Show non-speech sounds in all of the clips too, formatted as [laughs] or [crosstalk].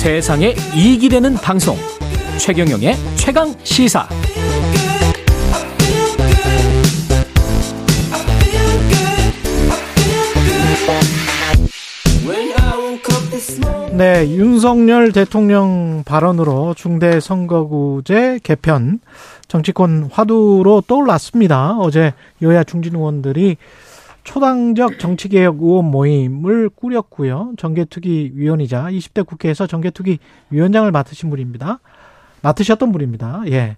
세상에 이익이 되는 방송 최경영의 최강 시사 네, 윤석열 대통령 발언으로 중대 선거구제 개편 정치권 화두로 떠올랐습니다. 어제 여야 중진 의원들이 초당적 정치개혁 의원 모임을 꾸렸고요. 정개특위 위원이자 20대 국회에서 정개특위 위원장을 맡으신 분입니다. 맡으셨던 분입니다. 예.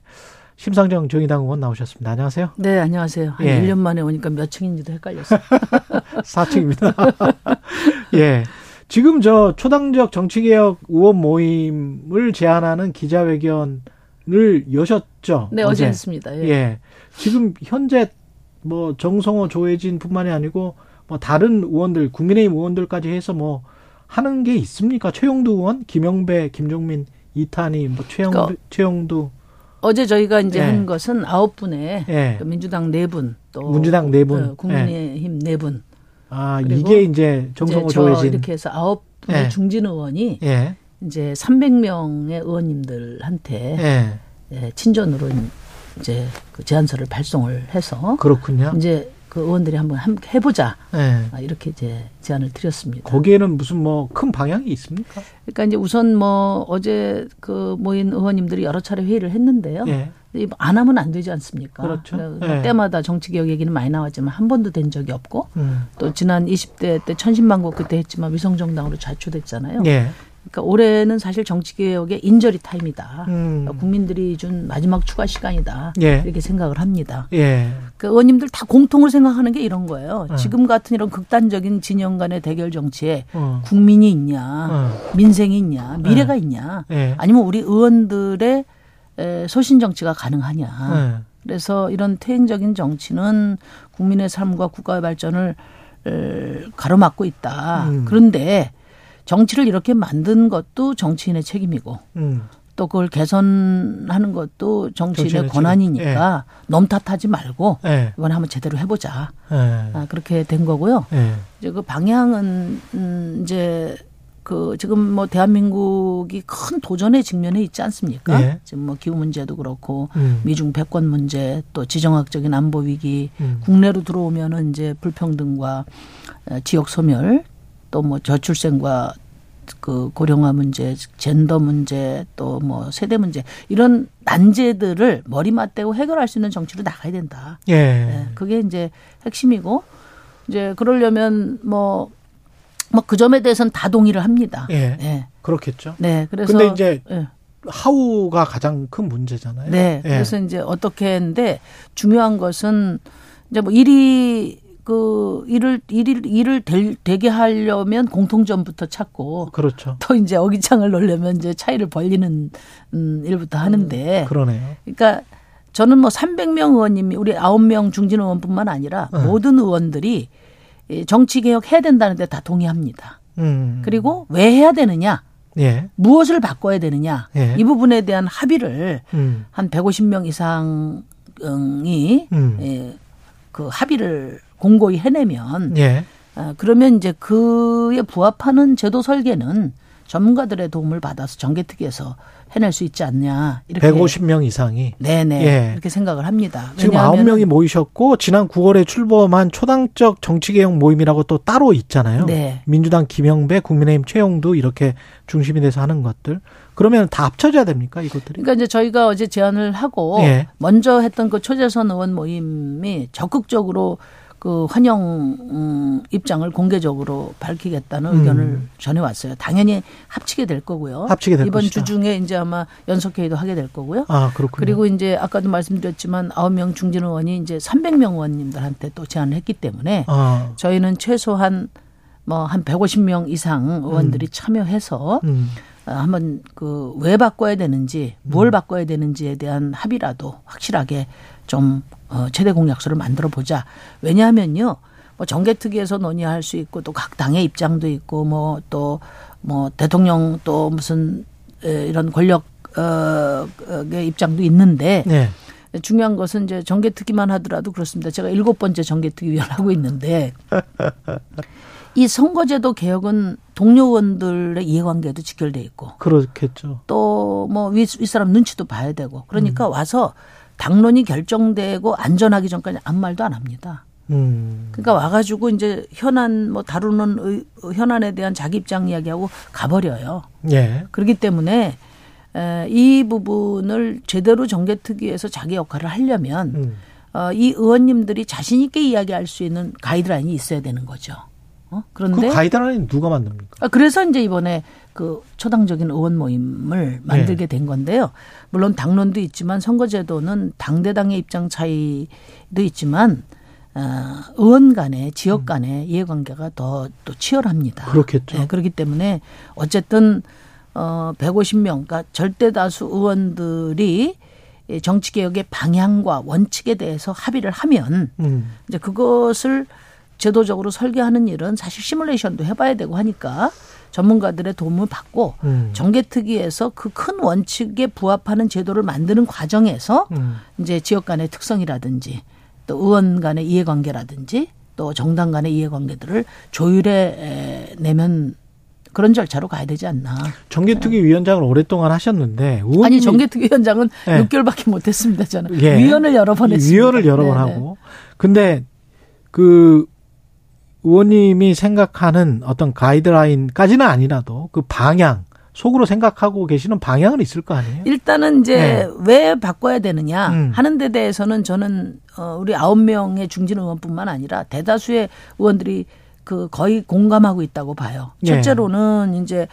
심상정 정의당 의원 나오셨습니다. 안녕하세요. 네, 안녕하세요. 한 예. 1년 만에 오니까 몇 층인지도 헷갈렸어요. [laughs] 4층입니다. [laughs] 예. 지금 저 초당적 정치개혁 의원 모임을 제안하는 기자회견을 여셨죠? 네, 어제 했습니다. 예. 예. 지금 현재 뭐 정성호 조혜진뿐만이 아니고 뭐 다른 의원들 국민의힘 의원들까지 해서 뭐 하는 게 있습니까? 최영두 의원, 김영배, 김종민, 이탄희, 뭐 최영두, 그러니까 최영두, 어제 저희가 이제 예. 한 것은 아홉 분의 예. 그 민주당 네 분, 또 민주당 네 분. 어, 국민의힘 네 분. 아 이게 이제 정성호 이제 저 조혜진, 이렇게 해서 아홉 분의 예. 중진 의원이 예, 이제 300명의 의원님들한테 예, 예, 친전으로 이제 그 제안서를 발송을 해서 그렇군요. 이제 그 의원들이 한번 함께 해보자 예. 아, 이렇게 이제 제안을 드렸습니다. 거기에는 무슨 뭐 큰 방향이 있습니까? 그러니까 이제 우선 뭐 어제 그 모인 의원님들이 여러 차례 회의를 했는데요. 예. 이안 하면 안 되지 않습니까? 그렇죠. 그러니까 예. 때마다 정치개혁 얘기는 많이 나왔지만 한 번도 된 적이 없고 음. 또 지난 20대 때 천신만고 그때 했지만 위성정당으로 좌초됐잖아요. 예. 그러니까 올해는 사실 정치 개혁의 인저리 타임이다. 음. 그러니까 국민들이 준 마지막 추가 시간이다. 예. 이렇게 생각을 합니다. 예. 그 의원님들 다 공통으로 생각하는 게 이런 거예요. 어. 지금 같은 이런 극단적인 진영 간의 대결 정치에 어. 국민이 있냐, 어. 민생이 있냐, 미래가 있냐, 예. 아니면 우리 의원들의 에, 소신 정치가 가능하냐. 예. 그래서 이런 퇴행적인 정치는 국민의 삶과 국가의 발전을 에, 가로막고 있다. 음. 그런데 정치를 이렇게 만든 것도 정치인의 책임이고 음. 또 그걸 개선하는 것도 정치인의 정치인의 권한이니까 넘 탓하지 말고 예. 이번에 한번 제대로 해보자. 예. 아, 그렇게 된 거고요. 예. 이제 그 방향은 음 이제 그 지금 뭐 대한민국이 큰 도전에 직면해 있지 않습니까? 예. 지금 뭐 기후 문제도 그렇고 음. 미중 패권 문제 또 지정학적인 안보 위기 음. 국내로 들어오면은 이제 불평등과 어, 지역 소멸 또 뭐 저출생과 그 고령화 문제, 젠더 문제, 또 뭐 세대 문제 이런 난제들을 머리 맞대고 해결할 수 있는 정치로 나가야 된다. 예. 네, 그게 이제 핵심이고 이제 그러려면 뭐 뭐 그 점에 대해서는 다 동의를 합니다. 예. 네. 그렇겠죠. 네. 그래서 근데 이제 예. 하우가 가장 큰 문제잖아요. 네. 예. 그래서 이제 어떻게 했는데 중요한 것은 이제 뭐 일이 그 일을 일을 일을 될, 되게 하려면 공통점부터 찾고 그렇죠. 또 이제 어기창을 놓으려면 이제 차이를 벌리는 음 일부터 하는데 그러네요. 그러니까 저는 뭐 300명 의원님이 우리 9명 중진 의원뿐만 아니라 네. 모든 의원들이 이 정치 개혁 해야 된다는데 다 동의합니다. 음. 그리고 왜 해야 되느냐, 예. 무엇을 바꿔야 되느냐 예. 이 부분에 대한 합의를 음. 한 150명 이상이 음. 예, 그 합의를 공고히 해내면 예. 아, 그러면 이제 그에 부합하는 제도 설계는 전문가들의 도움을 받아서 정개특위에서 해낼 수 있지 않냐 이렇게 150명 이상이 네네 예. 이렇게 생각을 합니다. 지금 왜냐하면은 아홉 명이 모이셨고 지난 9월에 출범한 초당적 정치개혁 모임이라고 또 따로 있잖아요. 네. 민주당 김영배, 국민의힘 최영두 이렇게 중심이 돼서 하는 것들. 그러면 다 합쳐져야 됩니까 이것들이? 그러니까 이제 저희가 어제 제안을 하고 예. 먼저 했던 그 초재선 의원 모임이 적극적으로 그 환영 음, 입장을 공개적으로 밝히겠다는 음. 의견을 전해왔어요. 당연히 합치게 될 거고요. 합치게 될 이번 것이다. 주 중에 이제 아마 연석회의도 하게 될 거고요. 아 그렇군요. 그리고 이제 아까도 말씀드렸지만 9명 중진 의원이 이제 300명 의원님들한테 또 제안을 했기 때문에 아, 저희는 최소한 뭐한 150명 이상 의원들이 참여해서 음, 아, 한번 그 왜 바꿔야 되는지 뭘 바꿔야 되는지에 대한 합의라도 확실하게 좀 어, 최대 공약서를 만들어 보자. 왜냐하면요. 뭐 정개특위에서 논의할 수 있고 또 각 당의 입장도 있고 뭐 또뭐 대통령 또 무슨 에, 이런 권력 어의 입장도 있는데 네. 중요한 것은 이제 정개특위만 하더라도 그렇습니다. 제가 일곱 번째 정개특위 위원을 하고 있는데 [laughs] 이 선거제도 개혁은 동료 의원들의 이해관계도 직결돼 있고 그렇겠죠. 또 뭐 윗사람 눈치도 봐야 되고 그러니까 음. 와서 당론이 결정되고 안전하기 전까지 아무 말도 안 합니다. 음. 그러니까 와가지고 이제 현안 뭐 다루는 의, 현안에 대한 자기 입장 이야기하고 가버려요. 예. 그렇기 때문에 에, 이 부분을 제대로 정개특위에서 자기 역할을 하려면 음. 어, 이 의원님들이 자신 있게 이야기할 수 있는 가이드라인이 있어야 되는 거죠. 어? 그 그런데 가이드라인 누가 만듭니까? 아, 그래서 이제 이번에 그 초당적인 의원 모임을 만들게 된 건데요. 물론 당론도 있지만 선거제도는 당대당의 입장 차이도 있지만 어, 의원 간의 지역 간의 이해관계가 더 또 치열합니다. 그렇겠죠. 네, 그렇기 때문에 어쨌든 어 150명, 그러니까 절대 다수 의원들이 이 정치 개혁의 방향과 원칙에 대해서 합의를 하면 음. 이제 그것을 제도적으로 설계하는 일은 사실 시뮬레이션도 해봐야 되고 하니까 전문가들의 도움을 받고 음. 정개특위에서 그 큰 원칙에 부합하는 제도를 만드는 과정에서 음. 이제 지역 간의 특성이라든지 또 의원 간의 이해관계라든지 또 정당 간의 이해관계들을 조율해 에, 내면 그런 절차로 가야 되지 않나. 정개특위 위원장을 오랫동안 하셨는데 아니 정개특위 위원장은 네. 6개월밖에 못했습니다. 저는 예. 위원을 여러 번 했습니다. 위원을 여러 번 네네. 하고 근데 그 의원님이 생각하는 어떤 가이드라인까지는 아니라도 그 방향 속으로 생각하고 계시는 방향은 있을 거 아니에요? 일단은 이제 네. 왜 바꿔야 되느냐 음. 하는 데 대해서는 저는 어 우리 아홉 명의 중진 의원뿐만 아니라 대다수의 의원들이 그 거의 공감하고 있다고 봐요. 네. 첫째로는 이제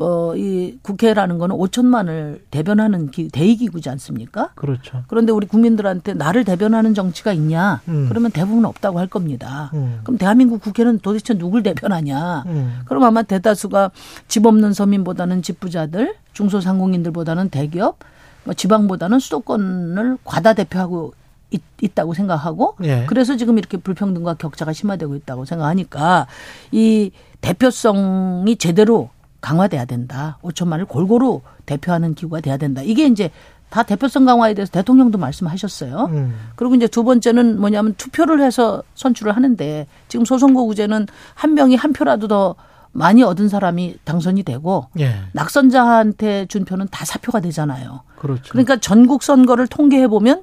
뭐이 국회라는 거는 5천만을 대변하는 기, 대의기구지 않습니까? 그렇죠. 그런데 우리 국민들한테 나를 대변하는 정치가 있냐? 음. 그러면 대부분 없다고 할 겁니다. 음. 그럼 대한민국 국회는 도대체 누굴 대변하냐? 음. 그럼 아마 대다수가 집 없는 서민보다는 집 부자들, 중소상공인들보다는 대기업, 뭐 지방보다는 수도권을 과다 대표하고 있, 있다고 생각하고 예. 그래서 지금 이렇게 불평등과 격차가 심화되고 있다고 생각하니까 이 대표성이 제대로 강화돼야 된다. 5천만을 골고루 대표하는 기구가 돼야 된다. 이게 이제 다 대표성 강화에 대해서 대통령도 말씀하셨어요. 음. 그리고 이제 두 번째는 뭐냐면 투표를 해서 선출을 하는데 지금 소선거구제는 한 명이 한 표라도 더 많이 얻은 사람이 당선이 되고 예. 낙선자한테 준 표는 다 사표가 되잖아요. 그렇죠. 그러니까 전국 선거를 통계해 보면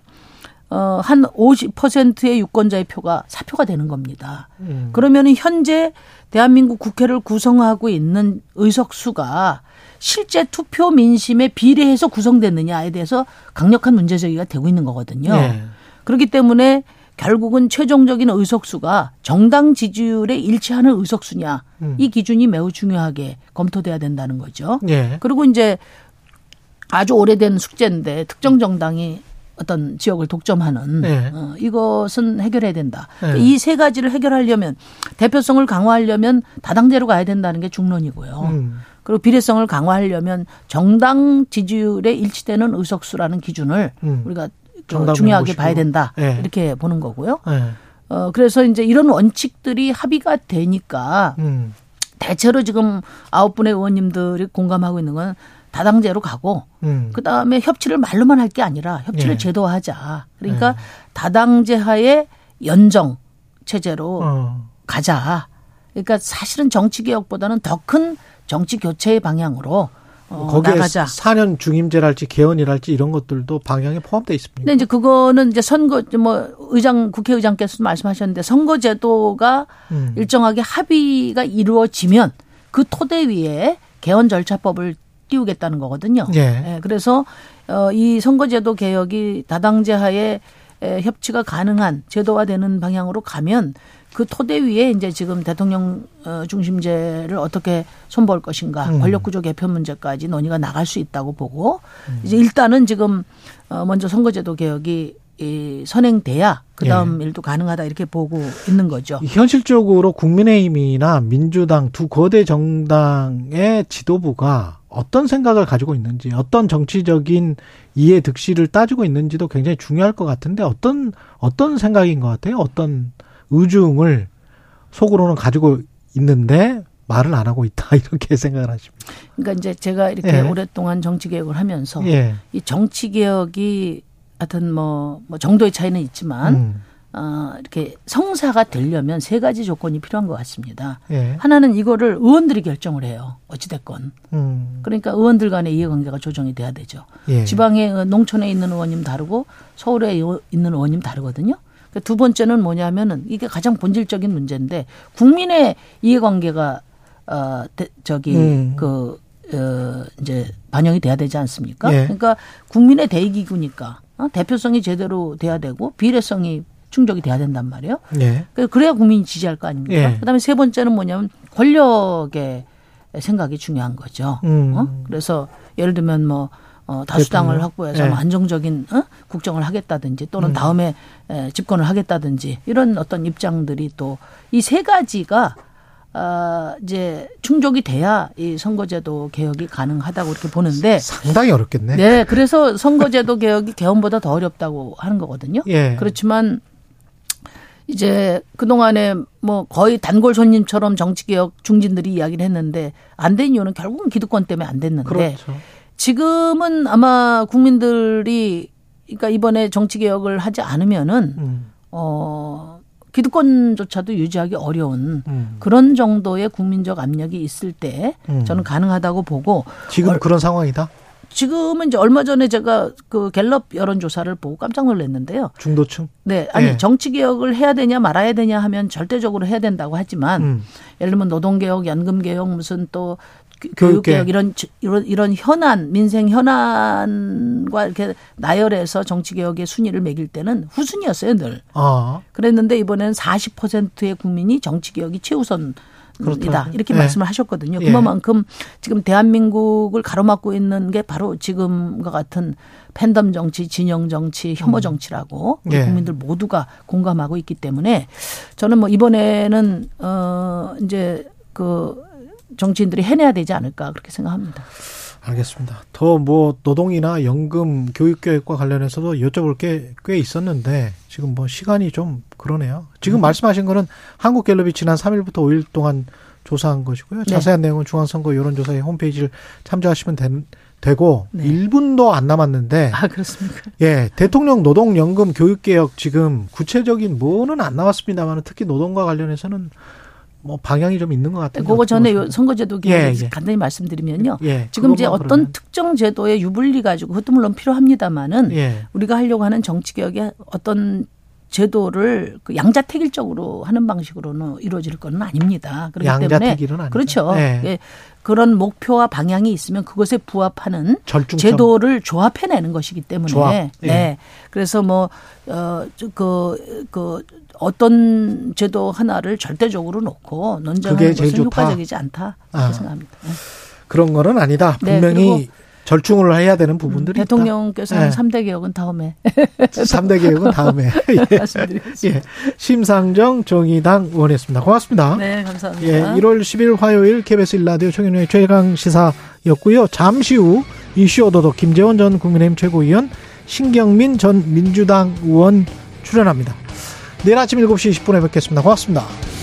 어, 한 50%의 유권자의 표가 사표가 되는 겁니다. 음. 그러면은 현재 대한민국 국회를 구성하고 있는 의석수가 실제 투표 민심에 비례해서 구성됐느냐에 대해서 강력한 문제 제기가 되고 있는 거거든요. 예. 그렇기 때문에 결국은 최종적인 의석수가 정당 지지율에 일치하는 의석수냐 음. 이 기준이 매우 중요하게 검토돼야 된다는 거죠. 예. 그리고 이제 아주 오래된 숙제인데 특정 정당이 어떤 지역을 독점하는 네. 어, 이것은 해결해야 된다. 네. 이세 가지를 해결하려면 대표성을 강화하려면 다당제로 가야 된다는 게 중론이고요. 음. 그리고 비례성을 강화하려면 정당 지지율에 일치되는 의석수라는 기준을 음. 우리가 그 중요하게. 봐야 된다. 네. 이렇게 보는 거고요. 예. 어, 그래서 이제 이런 원칙들이 합의가 되니까 음. 대체로 지금 아홉 분의 의원님들이 공감하고 있는 건 다당제로 가고 음. 그 다음에 협치를 말로만 할 게 아니라 협치를 예. 제도화하자. 그러니까 네. 다당제 하에 연정 체제로 어. 가자. 그러니까 사실은 정치 개혁보다는 더 큰 정치 교체의 방향으로 어, 거기에 나가자. 4년 중임제랄지 개헌이랄지 이런 것들도 방향에 포함되어 있습니다. 근데 이제 그거는 이제 선거 뭐 의장 국회의장께서도 말씀하셨는데 선거제도가 음. 일정하게 합의가 이루어지면 그 토대 위에 개헌 절차법을 띄우겠다는 거거든요. 예. 그래서 어, 이 선거제도 개혁이 다당제하에 에, 협치가 가능한 제도화되는 방향으로 가면 그 토대 위에 이제 지금 대통령 어, 중심제를 어떻게 손볼 것인가 음. 권력구조 개편 문제까지 논의가 나갈 수 있다고 보고 이제 일단은 지금 어, 먼저 선거제도 개혁이 이 선행돼야 그 다음 일도 가능하다 이렇게 보고 있는 거죠. 현실적으로 국민의힘이나 민주당 두 거대 정당의 지도부가 어떤 생각을 가지고 있는지, 어떤 정치적인 이해 득실을 따지고 있는지도 굉장히 중요할 것 같은데 어떤 어떤 생각인 것 같아요? 어떤 의중을 속으로는 가지고 있는데 말을 안 하고 있다 [laughs] 이렇게 생각을 하십니다. 그러니까 이제 제가 이렇게 예. 오랫동안 정치 개혁을 하면서 예. 이 정치 개혁이 하여튼 뭐, 뭐 정도의 차이는 있지만 음. 어, 이렇게 성사가 되려면 세 가지 조건이 필요한 것 같습니다. 예. 하나는 이거를 의원들이 결정을 해요. 어찌됐건. 음. 그러니까 의원들 간의 이해관계가 조정이 돼야 되죠. 예. 지방에 어, 농촌에 있는 의원님 다르고 서울에 있는 의원님 다르거든요. 그두 번째는 뭐냐면은 이게 가장 본질적인 문제인데 국민의 이해관계가 어 대- 저기 음. 그 어, 이제 반영이 돼야 되지 않습니까? 예. 그러니까 국민의 대의기구니까 어? 대표성이 제대로 돼야 되고 비례성이 충족이 돼야 된단 말이에요. 예. 그- 그래야 국민이 지지할 거 아닙니까? 예. 그다음에 세 번째는 뭐냐면 권력의 생각이 중요한 거죠. 음. 어? 그래서 예를 들면 뭐 어, 다수당을. 확보해서 예. 음. 뭐 안정적인 어? 국정을 하겠다든지 또는 다음에 에, 집권을 하겠다든지 이런 어떤 입장들이 또 이 세 가지가 어, 이제 충족이 돼야 이 선거제도 개혁이 가능하다고 이렇게 보는데 상당히 어렵겠네. 네, 그래서 선거제도 개혁이 개헌보다 더 어렵다고 하는 거거든요. 예. 그렇지만 이제 그동안에 뭐 거의 단골 손님처럼 정치개혁 중진들이 이야기를 했는데 안 된 이유는 결국은 기득권 때문에 안 됐는데 그렇죠. 지금은 아마 국민들이 그러니까 이번에 정치개혁을 하지 않으면은 음. 어 기득권조차도 유지하기 어려운 음. 그런 정도의 국민적 압력이 있을 때 음. 저는 가능하다고 보고 지금 얼- 그런 상황이다. 지금은 이제 얼마 전에 제가 그 갤럽 여론조사를 보고 깜짝 놀랐는데요. 중도층. 네, 아니 예. 정치 개혁을 해야 되냐 말아야 되냐 하면 절대적으로 해야 된다고 하지만 음. 예를 들면 노동 개혁, 연금 개혁, 무슨 또 교- 교육 교육 개혁 개혁. 이런 이런 이런 현안 민생 현안과 이렇게 나열해서 정치 개혁의 순위를 매길 때는 후순위였어요 늘. 아. 그랬는데 이번에는 40%의 국민이 정치 개혁이 최우선. 이다. 이렇게 예. 말씀을 하셨거든요. 예. 그만큼 지금 대한민국을 가로막고 있는 게 바로 지금과 같은 팬덤 정치, 진영 정치, 혐오 정치라고 우리 예. 국민들 모두가 공감하고 있기 때문에 저는 뭐 이번에는 어 이제 그 정치인들이 해내야 되지 않을까 그렇게 생각합니다. 알겠습니다. 더 뭐 노동이나 연금, 교육 계획과 관련해서도 여쭤볼 게 꽤 있었는데 지금 뭐 시간이 좀 그러네요. 지금 말씀하신 거는 한국갤럽이 지난 3일부터 5일 동안 조사한 것이고요. 네. 자세한 내용은 중앙선거 여론조사의 홈페이지를 참조하시면 된- 되고 네. 1분도 안 남았는데 아 그렇습니까? 예, 대통령 노동 연금 교육 개혁 지금 구체적인 뭐는 안 나왔습니다만 특히 노동과 관련해서는 뭐 방향이 좀 있는 것 같은데. 그거 전에 요 선거제도 예, 개혁 예. 간단히 말씀드리면요. 예, 지금 이제 어떤 그러면. 특정 제도의 유불리 가지고 그것도 물론 필요합니다만은 예. 우리가 하려고 하는 정치 개혁의 어떤 제도를 그 양자택일적으로 하는 방식으로는 이루어질 건 아닙니다. 그렇기 때문에 양자택일은 아니다. 그렇죠. 예. 예. 그런 목표와 방향이 있으면 그것에 부합하는 절중점. 제도를 조합해내는 것이기 때문에 조합. 예. 네. 그래서 뭐, 뭐어그 그 어떤 제도 하나를 절대적으로 놓고 논쟁하는 제일 것은 좋다. 효과적이지 않다 아. 생각합니다. 네. 그런 거는 아니다. 네, 분명히 절충을 해야 되는 부분들이 대통령께서 예. 한 3대 개혁은 다음에 [laughs] 있다. 3대 개혁은 다음에. [laughs] 예. 말씀드리겠습니다. 예. 심상정 정의당 의원이었습니다. 고맙습니다. 네, 감사합니다. 예, 1월 10일 화요일 KBS 1라디오 최경영의 최강 시사였고요. 잠시 후 이슈 오도독 김재원 전 국민의힘 최고위원, 신경민 전 민주당 의원 출연합니다. 내일 아침 7시 20분에 뵙겠습니다. 고맙습니다.